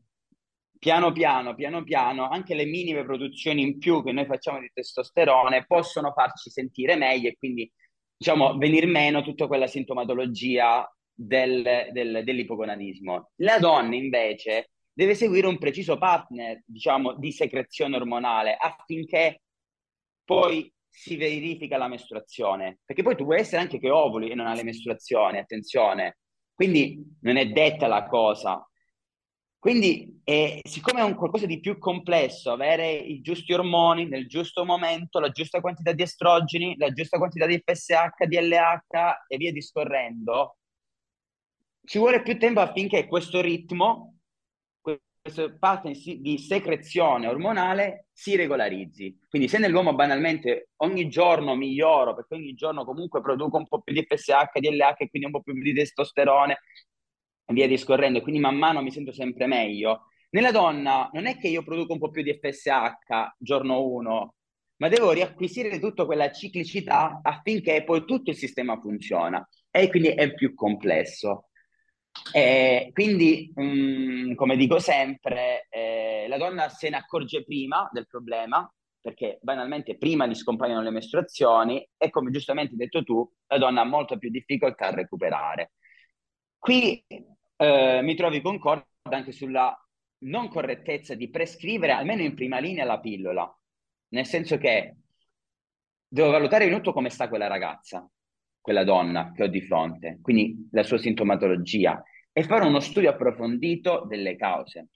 piano piano, piano piano, anche le minime produzioni in più che noi facciamo di testosterone possono farci sentire meglio e quindi diciamo venir meno tutta quella sintomatologia del, del, dell'ipogonadismo. La donna invece deve seguire un preciso partner, diciamo, di secrezione ormonale affinché poi si verifica la mestruazione. Perché poi tu puoi essere anche che ovuli e non hai le mestruazioni, attenzione. Quindi non è detta la cosa. Quindi, eh, siccome è un qualcosa di più complesso, avere i giusti ormoni nel giusto momento, la giusta quantità di estrogeni, la giusta quantità di FSH, DLH e via discorrendo, ci vuole più tempo affinché questo ritmo questo pattern di secrezione ormonale si regolarizzi. Quindi se nell'uomo banalmente ogni giorno miglioro, perché ogni giorno comunque produco un po' più di FSH, DLH e quindi un po' più di testosterone e via discorrendo, quindi man mano mi sento sempre meglio. Nella donna non è che io produco un po' più di FSH giorno 1, ma devo riacquisire tutta quella ciclicità affinché poi tutto il sistema funziona e quindi è più complesso. E quindi, mh, mm, come dico sempre, eh, la donna se ne accorge prima del problema, perché banalmente prima gli scompaiono le mestruazioni e come giustamente hai detto tu, la donna ha molto più difficoltà a recuperare. Qui eh, mi trovi concordo anche sulla non correttezza di prescrivere almeno in prima linea la pillola, nel senso che devo valutare in tutto come sta quella ragazza, quella donna che ho di fronte, quindi la sua sintomatologia, e fare uno studio approfondito delle cause.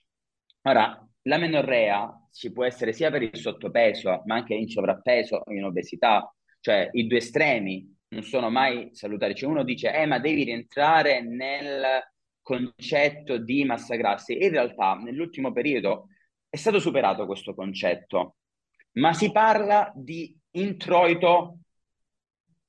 Ora, la menorrea ci può essere sia per il sottopeso, ma anche in sovrappeso in obesità, cioè i due estremi non sono mai salutari. Cioè uno dice, eh, ma devi rientrare nel concetto di massa grassa. In realtà, nell'ultimo periodo è stato superato questo concetto, ma si parla di introito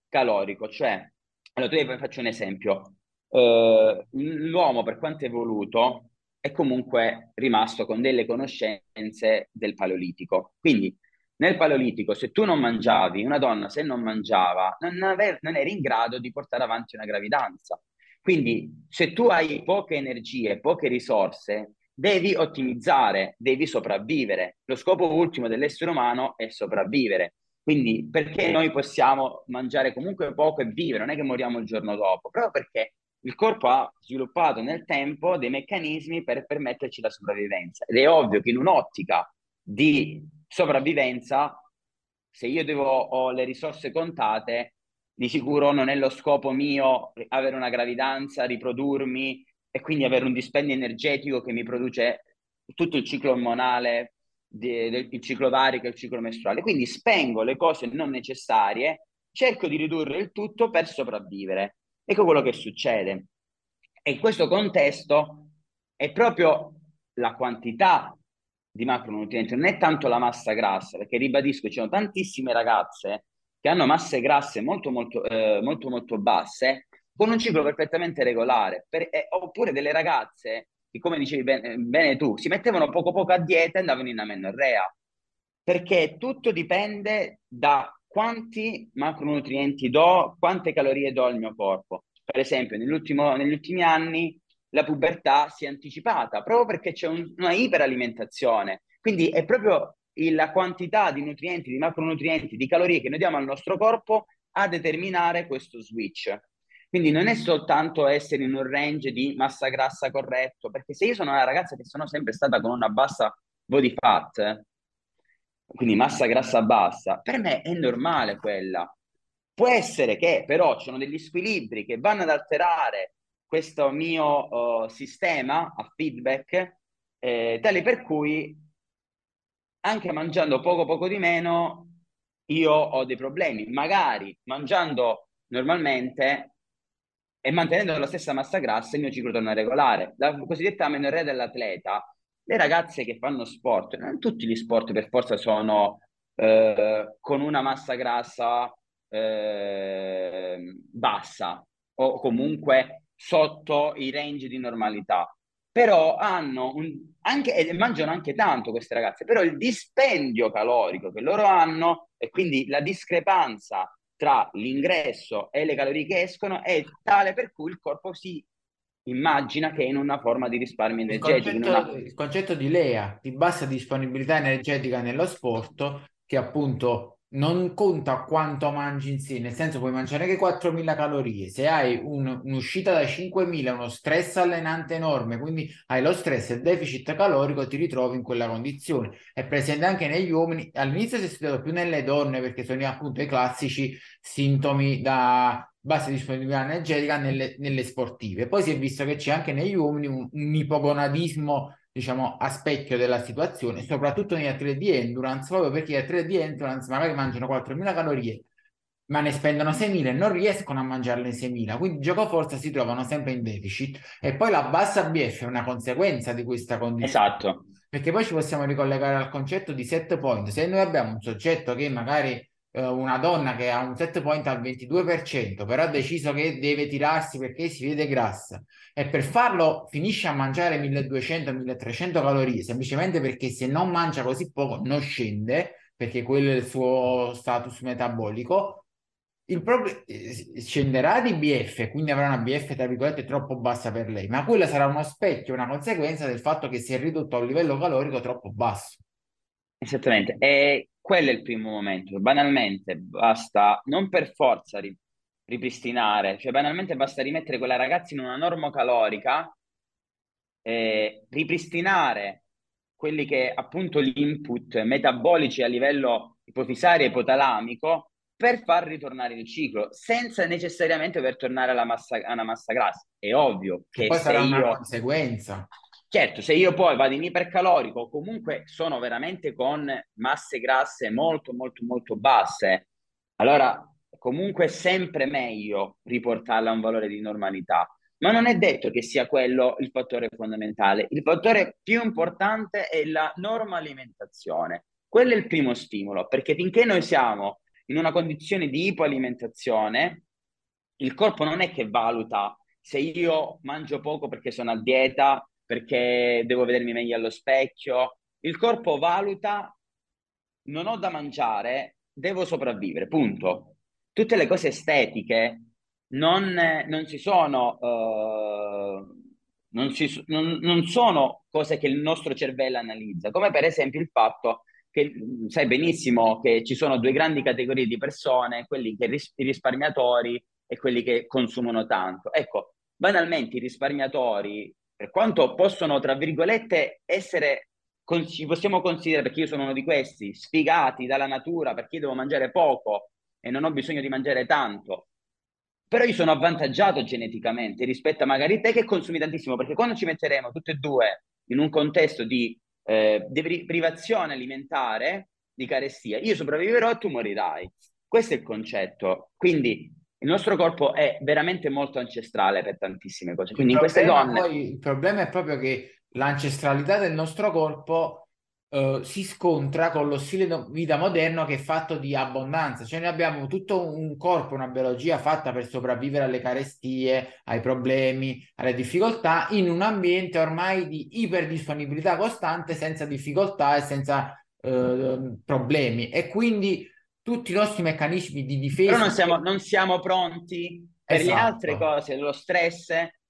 calorico, cioè, allora tu faccio un esempio, uh, l'uomo per quanto è evoluto è comunque rimasto con delle conoscenze del paleolitico, quindi nel paleolitico se tu non mangiavi, una donna se non mangiava, non, ave- non eri in grado di portare avanti una gravidanza. Quindi se tu hai poche energie, poche risorse, devi ottimizzare, devi sopravvivere. Lo scopo ultimo dell'essere umano è sopravvivere. Quindi perché noi possiamo mangiare comunque poco e vivere, non è che moriamo il giorno dopo, proprio perché il corpo ha sviluppato nel tempo dei meccanismi per permetterci la sopravvivenza. Ed è ovvio che in un'ottica di sopravvivenza, se io devo, ho le risorse contate, di sicuro non è lo scopo mio avere una gravidanza, riprodurmi e quindi avere un dispendio energetico che mi produce tutto il ciclo ormonale del ciclo varico e il ciclo mestruale. Quindi spengo le cose non necessarie, cerco di ridurre il tutto per sopravvivere. Ecco quello che succede. E in questo contesto è proprio la quantità di macronutrienti, non è tanto la massa grassa, perché ribadisco, ci sono tantissime ragazze che hanno masse grasse molto molto, eh, molto, molto basse con un ciclo perfettamente regolare, per, eh, oppure delle ragazze che, come dicevi bene, bene, tu, si mettevano poco poco a dieta e andavano in amenorrea, perché tutto dipende da quanti macronutrienti do, quante calorie do al mio corpo. Per esempio, negli ultimi anni la pubertà si è anticipata proprio perché c'è un, una iperalimentazione. Quindi è proprio la quantità di nutrienti, di macronutrienti, di calorie che noi diamo al nostro corpo a determinare questo switch. Quindi non è soltanto essere in un range di massa grassa corretto, perché se io sono una ragazza che sono sempre stata con una bassa body fat, quindi massa grassa bassa, per me è normale quella. Può essere che però ci sono degli squilibri che vanno ad alterare questo mio uh, sistema a feedback, eh, tale per cui anche mangiando poco poco di meno io ho dei problemi. Magari mangiando normalmente e mantenendo la stessa massa grassa il mio ciclo torna regolare. La cosiddetta amenorrea dell'atleta, le ragazze che fanno sport, non tutti gli sport per forza sono eh, con una massa grassa eh, bassa o comunque sotto i range di normalità però hanno un, anche, e mangiano anche tanto queste ragazze, però il dispendio calorico che loro hanno e quindi la discrepanza tra l'ingresso e le calorie che escono è tale per cui il corpo si immagina che è in una forma di risparmio energetico. Il concetto, una... il concetto di Lea, di bassa disponibilità energetica nello sport, che appunto non conta quanto mangi in sé, nel senso puoi mangiare anche 4.000 calorie, se hai un, un'uscita da 5.000, uno stress allenante enorme, quindi hai lo stress e il deficit calorico, ti ritrovi in quella condizione. È presente anche negli uomini, all'inizio si è studiato più nelle donne perché sono appunto i classici sintomi da bassa disponibilità energetica nelle, nelle sportive. Poi si è visto che c'è anche negli uomini un, un ipogonadismo diciamo, a specchio della situazione, soprattutto negli atleti di endurance, proprio perché gli atleti di endurance magari mangiano 4.000 calorie, ma ne spendono 6.000 e non riescono a mangiarle 6.000, quindi gioco forza si trovano sempre in deficit e poi la bassa BF è una conseguenza di questa condizione. Esatto. Perché poi ci possiamo ricollegare al concetto di set point. Se noi abbiamo un soggetto che magari eh, una donna che ha un set point al 22%, però ha deciso che deve tirarsi perché si vede grassa. E per farlo finisce a mangiare 1200-1300 calorie, semplicemente perché se non mangia così poco non scende, perché quello è il suo status metabolico, il problem- eh, scenderà di BF, quindi avrà una BF tra virgolette troppo bassa per lei, ma quella sarà uno specchio, una conseguenza del fatto che si è ridotto a un livello calorico troppo basso. Esattamente, e quello è il primo momento. Banalmente basta, non per forza ri- ripristinare, cioè banalmente basta rimettere quella ragazza in una norma calorica, eh, ripristinare quelli che appunto gli input metabolici a livello ipofisario e ipotalamico per far ritornare il ciclo senza necessariamente dover tornare alla massa, alla massa grassa. È ovvio che, che poi sarà io... una conseguenza. Certo, se io poi vado in ipercalorico, comunque sono veramente con masse grasse molto, molto, molto basse, allora comunque è sempre meglio riportarla a un valore di normalità. Ma non è detto che sia quello il fattore fondamentale. Il fattore più importante è la norma alimentazione. Quello è il primo stimolo, perché finché noi siamo in una condizione di ipoalimentazione, il corpo non è che valuta se io mangio poco perché sono a dieta perché devo vedermi meglio allo specchio. Il corpo valuta, non ho da mangiare, devo sopravvivere, punto. Tutte le cose estetiche non, non si sono, uh, non, si, non, non sono cose che il nostro cervello analizza, come per esempio il fatto che sai benissimo che ci sono due grandi categorie di persone, quelli che ris- i risparmiatori e quelli che consumano tanto. Ecco, banalmente i risparmiatori per quanto possono, tra virgolette, essere, ci possiamo considerare, perché io sono uno di questi, sfigati dalla natura perché io devo mangiare poco e non ho bisogno di mangiare tanto, però io sono avvantaggiato geneticamente rispetto a magari te che consumi tantissimo, perché quando ci metteremo tutte e due in un contesto di eh, privazione alimentare, di carestia, io sopravviverò e tu morirai. Questo è il concetto. Quindi il nostro corpo è veramente molto ancestrale per tantissime cose. Quindi in queste donne... Poi, il problema è proprio che l'ancestralità del nostro corpo Uh, si scontra con lo stile di vita moderno che è fatto di abbondanza, cioè noi abbiamo tutto un corpo, una biologia fatta per sopravvivere alle carestie, ai problemi, alle difficoltà, in un ambiente ormai di iperdisponibilità costante, senza difficoltà e senza uh, problemi. E quindi tutti i nostri meccanismi di difesa... Però non siamo, non siamo pronti per esatto. le altre cose, lo stress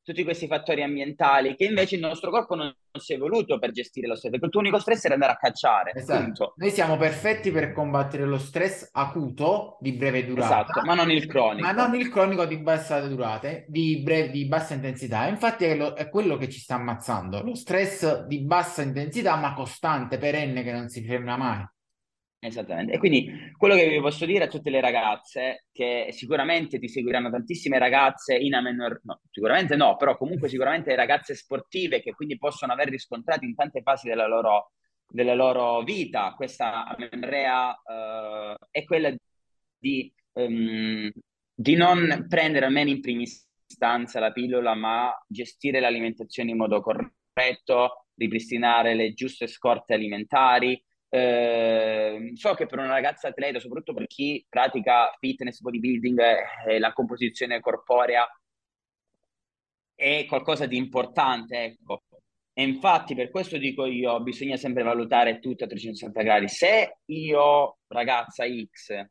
tutti questi fattori ambientali che invece il nostro corpo non, non si è evoluto per gestire lo stress, perché il tuo unico stress era andare a cacciare. Esatto. Noi siamo perfetti per combattere lo stress acuto di breve durata, esatto, ma non il cronico. Ma non il cronico di bassa durata, di, breve, di bassa intensità. Infatti è, lo, è quello che ci sta ammazzando, lo stress di bassa intensità ma costante, perenne, che non si ferma mai. Esattamente. E quindi quello che vi posso dire a tutte le ragazze, che sicuramente ti seguiranno tantissime ragazze in amenor... no, sicuramente no, però comunque sicuramente ragazze sportive che quindi possono aver riscontrato in tante fasi della loro, della loro vita questa amenorrea uh, è quella di, um, di non prendere almeno in prima istanza la pillola, ma gestire l'alimentazione in modo corretto, ripristinare le giuste scorte alimentari, eh, so che per una ragazza atleta, soprattutto per chi pratica fitness, bodybuilding eh, la composizione corporea, è qualcosa di importante, ecco. E infatti per questo dico io, bisogna sempre valutare tutto a 360 gradi. Se io, ragazza X,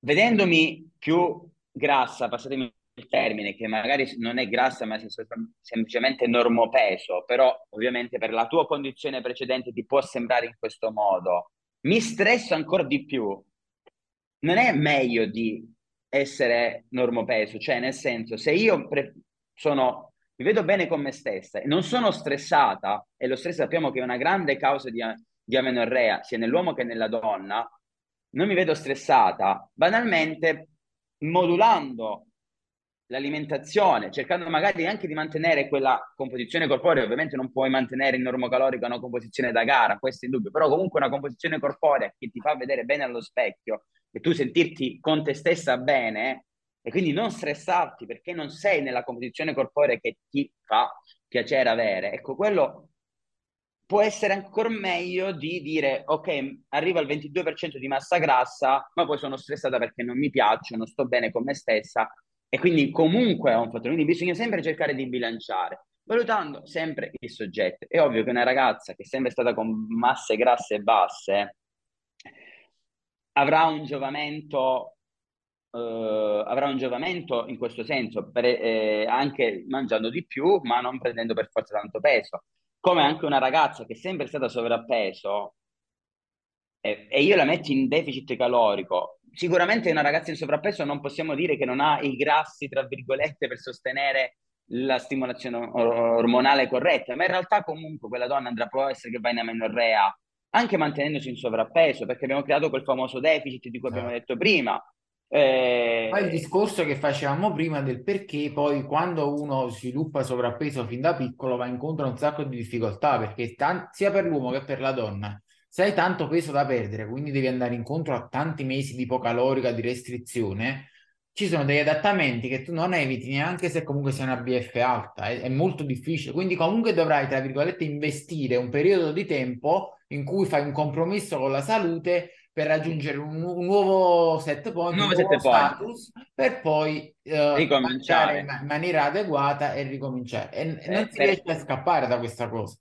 vedendomi più grassa, passatemi il termine, che magari non è grassa, ma è semplicemente normopeso, però ovviamente per la tua condizione precedente ti può sembrare in questo modo, mi stresso ancora di più. Non è meglio di essere normopeso, cioè nel senso, se io pre- sono, mi vedo bene con me stessa e non sono stressata, e lo stress sappiamo che è una grande causa di, di amenorrea, sia nell'uomo che nella donna, non mi vedo stressata, banalmente modulando l'alimentazione, cercando magari anche di mantenere quella composizione corporea, ovviamente non puoi mantenere in normocalorica una composizione da gara, questo è indubbio, però comunque una composizione corporea che ti fa vedere bene allo specchio e tu sentirti con te stessa bene e quindi non stressarti perché non sei nella composizione corporea che ti fa piacere avere. Ecco, quello può essere ancora meglio di dire ok, arrivo al 22% di massa grassa, ma poi sono stressata perché non mi piaccio, non sto bene con me stessa e quindi comunque è un fattore, quindi bisogna sempre cercare di bilanciare, valutando sempre il soggetto. È ovvio che una ragazza che è sempre stata con masse grasse e basse avrà un giovamento, eh, avrà un giovamento in questo senso, per, eh, anche mangiando di più, ma non prendendo per forza tanto peso. Come anche una ragazza che è sempre stata sovrappeso e, e io la metto in deficit calorico, sicuramente una ragazza in sovrappeso non possiamo dire che non ha i grassi, tra virgolette, per sostenere la stimolazione ormonale corretta, ma in realtà comunque quella donna andrà può essere che va in amenorrea anche mantenendosi in sovrappeso, perché abbiamo creato quel famoso deficit di cui abbiamo certo. detto prima. Eh... Poi il discorso che facevamo prima del perché poi quando uno sviluppa sovrappeso fin da piccolo va incontro a un sacco di difficoltà, perché t- sia per l'uomo che per la donna se hai tanto peso da perdere, quindi devi andare incontro a tanti mesi di ipocalorica, di restrizione, ci sono degli adattamenti che tu non eviti neanche se comunque sei una BF alta, è, è, molto difficile, quindi comunque dovrai, tra virgolette, investire un periodo di tempo in cui fai un compromesso con la salute per raggiungere un, un nuovo set point, un nuovo, set status, point. per poi uh, ricominciare in, maniera adeguata e ricominciare. E, eh, non si per... riesce a scappare da questa cosa.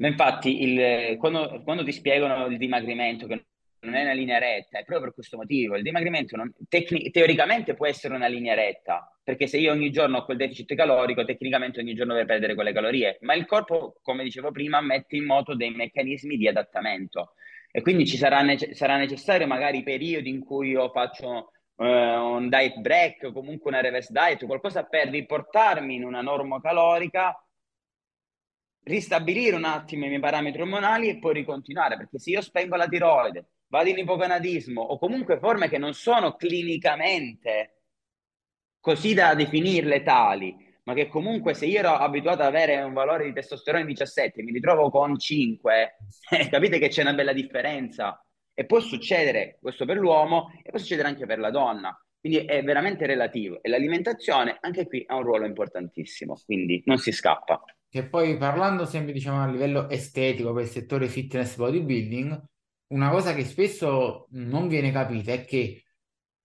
Ma infatti, il, quando, quando, ti spiegano il dimagrimento, che non è una linea retta, è proprio per questo motivo. Il dimagrimento non, tecni, teoricamente può essere una linea retta, perché se io ogni giorno ho quel deficit calorico, tecnicamente ogni giorno devo perdere quelle calorie, ma il corpo, come dicevo prima, mette in moto dei meccanismi di adattamento. E quindi ci sarà, nece- sarà necessario magari periodi in cui io faccio uh, un diet break o comunque una reverse diet, qualcosa per riportarmi in una norma calorica ristabilire un attimo i miei parametri ormonali e poi ricontinuare, perché se io spengo la tiroide, vado in ipogonadismo o comunque forme che non sono clinicamente così da definirle tali, ma che comunque se io ero abituato ad avere un valore di testosterone 17 mi ritrovo con 5, eh, capite che c'è una bella differenza. E può succedere questo per l'uomo e può succedere anche per la donna. Quindi è veramente relativo. E l'alimentazione anche qui ha un ruolo importantissimo, quindi non si scappa. Che poi parlando sempre diciamo a livello estetico per il settore fitness bodybuilding, una cosa che spesso non viene capita è che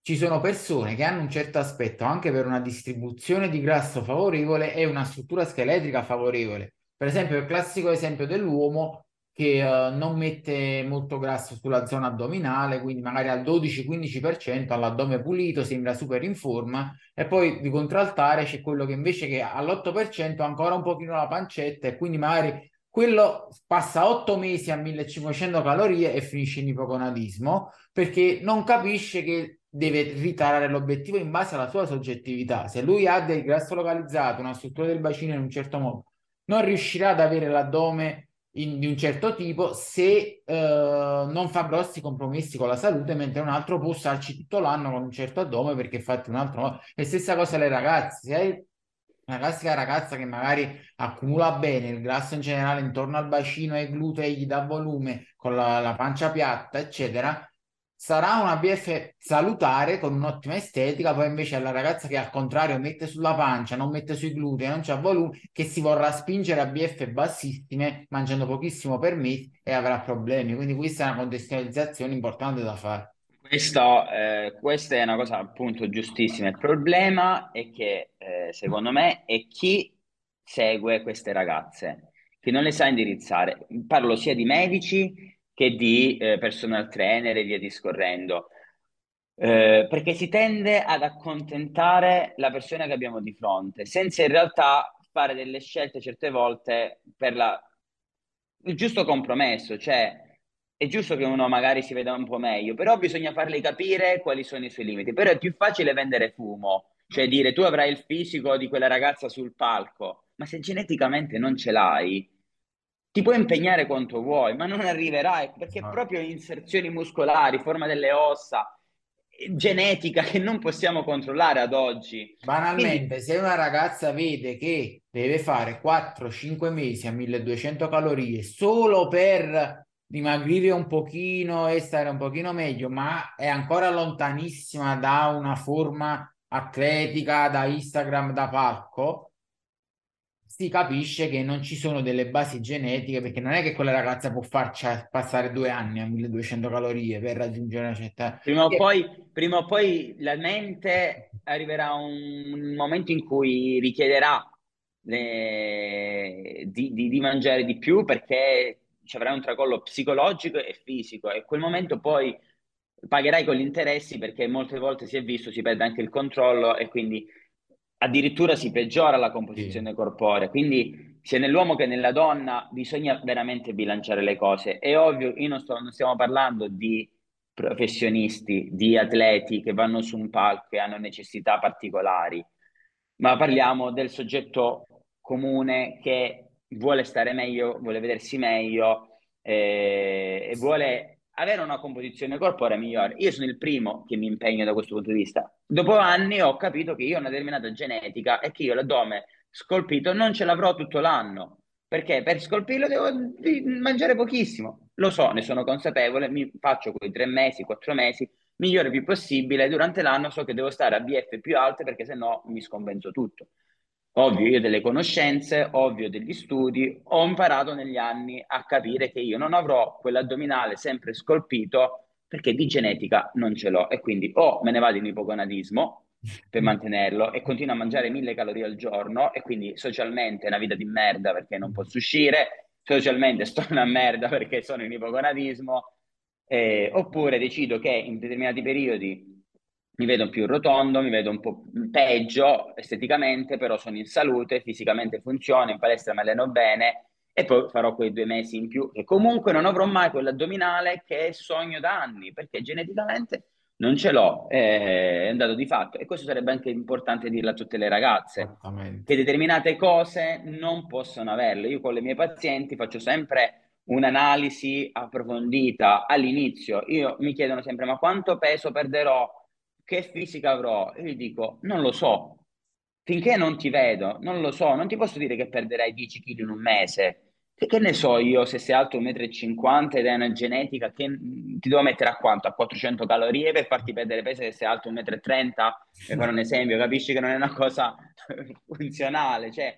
ci sono persone che hanno un certo aspetto anche per una distribuzione di grasso favorevole e una struttura scheletrica favorevole. Per esempio, il classico esempio dell'uomo che uh, non mette molto grasso sulla zona addominale, quindi magari al 12-15% all'addome pulito, sembra super in forma, e poi di contraltare c'è quello che invece che all'8% ha ancora un pochino la pancetta e quindi magari quello passa 8 mesi a 1500 calorie e finisce in ipogonadismo perché non capisce che deve ritarare l'obiettivo in base alla sua soggettività. Se lui ha del grasso localizzato, una struttura del bacino in un certo modo, non riuscirà ad avere l'addome in, di un certo tipo se eh, non fa grossi compromessi con la salute, mentre un altro può starci tutto l'anno con un certo addome perché fatti un altro modo. Stessa cosa le ragazze, se hai una classica ragazza che magari accumula bene il grasso in generale intorno al bacino e ai glutei, gli dà volume con la, la pancia piatta, eccetera, sarà una BF salutare con un'ottima estetica, poi invece è la ragazza che al contrario mette sulla pancia, non mette sui glutei, non c'ha volume, che si vorrà spingere a BF bassissime, mangiando pochissimo per mesi e avrà problemi. Quindi questa è una contestualizzazione importante da fare. Questo, eh, questa è una cosa appunto giustissima. Il problema è che eh, secondo me è chi segue queste ragazze, che non le sa indirizzare. Parlo sia di medici che di eh, personal trainer e via discorrendo. Eh, perché si tende ad accontentare la persona che abbiamo di fronte, senza in realtà fare delle scelte certe volte per la... il giusto compromesso, cioè è giusto che uno magari si veda un po' meglio, però bisogna farle capire quali sono i suoi limiti. Però è più facile vendere fumo, cioè dire tu avrai il fisico di quella ragazza sul palco, ma se geneticamente non ce l'hai, ti puoi impegnare quanto vuoi, ma non arriverai perché no. proprio inserzioni muscolari, forma delle ossa, genetica che non possiamo controllare ad oggi. Banalmente, Quindi... se una ragazza vede che deve fare 4-5 mesi a 1200 calorie solo per dimagrire un pochino e stare un pochino meglio, ma è ancora lontanissima da una forma atletica, da Instagram, da palco, si capisce che non ci sono delle basi genetiche perché non è che quella ragazza può farci passare due anni a 1200 calorie per raggiungere una certa... Prima o, poi, prima o poi la mente arriverà un momento in cui richiederà le... di, di, di, mangiare di più perché ci avrai un tracollo psicologico e fisico. E quel momento poi pagherai con gli interessi perché molte volte si è visto, si perde anche il controllo e quindi addirittura si peggiora la composizione sì. corporea. Quindi sia nell'uomo che nella donna bisogna veramente bilanciare le cose. È ovvio, io non, sto, non stiamo parlando di professionisti, di atleti che vanno su un palco e hanno necessità particolari, ma parliamo del soggetto comune che vuole stare meglio, vuole vedersi meglio eh, e vuole avere una composizione corporea migliore. Io sono il primo che mi impegno da questo punto di vista. Dopo anni ho capito che io ho una determinata genetica e che io l'addome scolpito non ce l'avrò tutto l'anno. Perché per scolpirlo devo mangiare pochissimo. Lo so, ne sono consapevole, mi faccio quei tre mesi, quattro mesi, migliore più possibile. Durante l'anno so che devo stare a BF più alte perché sennò mi scompenso tutto. Ovvio, io delle conoscenze, ovvio degli studi, ho imparato negli anni a capire che io non avrò quell'addominale sempre scolpito perché di genetica non ce l'ho e quindi o me ne vado in ipogonadismo per mantenerlo e continuo a mangiare mille calorie al giorno e quindi socialmente è una vita di merda perché non posso uscire, socialmente sto una merda perché sono in ipogonadismo, eh, oppure decido che in determinati periodi mi vedo più rotondo, mi vedo un po' peggio esteticamente, però sono in salute, fisicamente funziono, in palestra mi alleno bene e poi farò quei due mesi in più e comunque non avrò mai quell'addominale che sogno da anni perché geneticamente non ce l'ho, è un dato di fatto e questo sarebbe anche importante dirlo a tutte le ragazze che determinate cose non possono averle. Io con le mie pazienti faccio sempre un'analisi approfondita all'inizio. Io mi chiedono sempre: ma quanto peso perderò? Che fisica avrò? E gli dico, non lo so, finché non ti vedo, non lo so, non ti posso dire che perderai 10 kg in un mese. Che ne so io se sei alto 1,50 m ed hai una genetica, che ti devo mettere a quanto? A 400 calorie per farti perdere peso se sei alto 1,30 m? Per fare un esempio, capisci che non è una cosa funzionale. Cioè,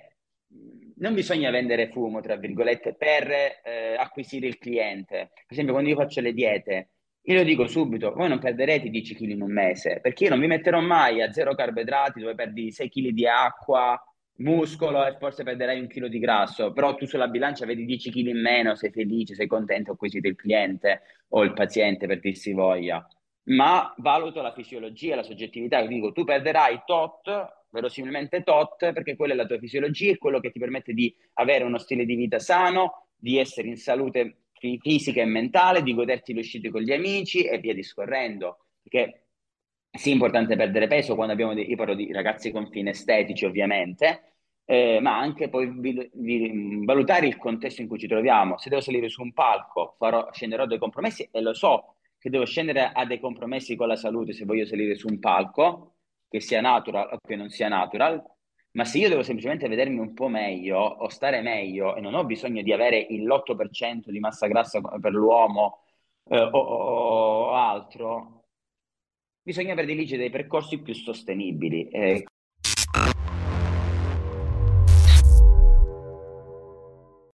non bisogna vendere fumo, tra virgolette, per eh, acquisire il cliente. Per esempio, quando io faccio le diete, io lo dico subito, voi non perderete 10 kg in un mese, perché io non vi metterò mai a zero carboidrati dove perdi 6 kg di acqua, muscolo e forse perderai un chilo di grasso, però tu sulla bilancia vedi 10 kg in meno, sei felice, sei contento, acquisito il cliente o il paziente per dirsi voglia. Ma valuto la fisiologia, la soggettività, dico tu perderai tot, verosimilmente tot, perché quella è la tua fisiologia, è quello che ti permette di avere uno stile di vita sano, di essere in salute fisica e mentale, di goderti le uscite con gli amici e via discorrendo. Perché sì, è importante perdere peso quando abbiamo dei, io parlo di ragazzi con fini estetici ovviamente, eh, ma anche poi vi, vi, valutare il contesto in cui ci troviamo. Se devo salire su un palco, farò, scenderò dei compromessi e lo so che devo scendere a dei compromessi con la salute se voglio salire su un palco, che sia natural o che non sia natural, ma se io devo semplicemente vedermi un po' meglio o stare meglio e non ho bisogno di avere l'8% di massa grassa per l'uomo eh, o, o, altro, bisogna prediligere dei percorsi più sostenibili. Eh,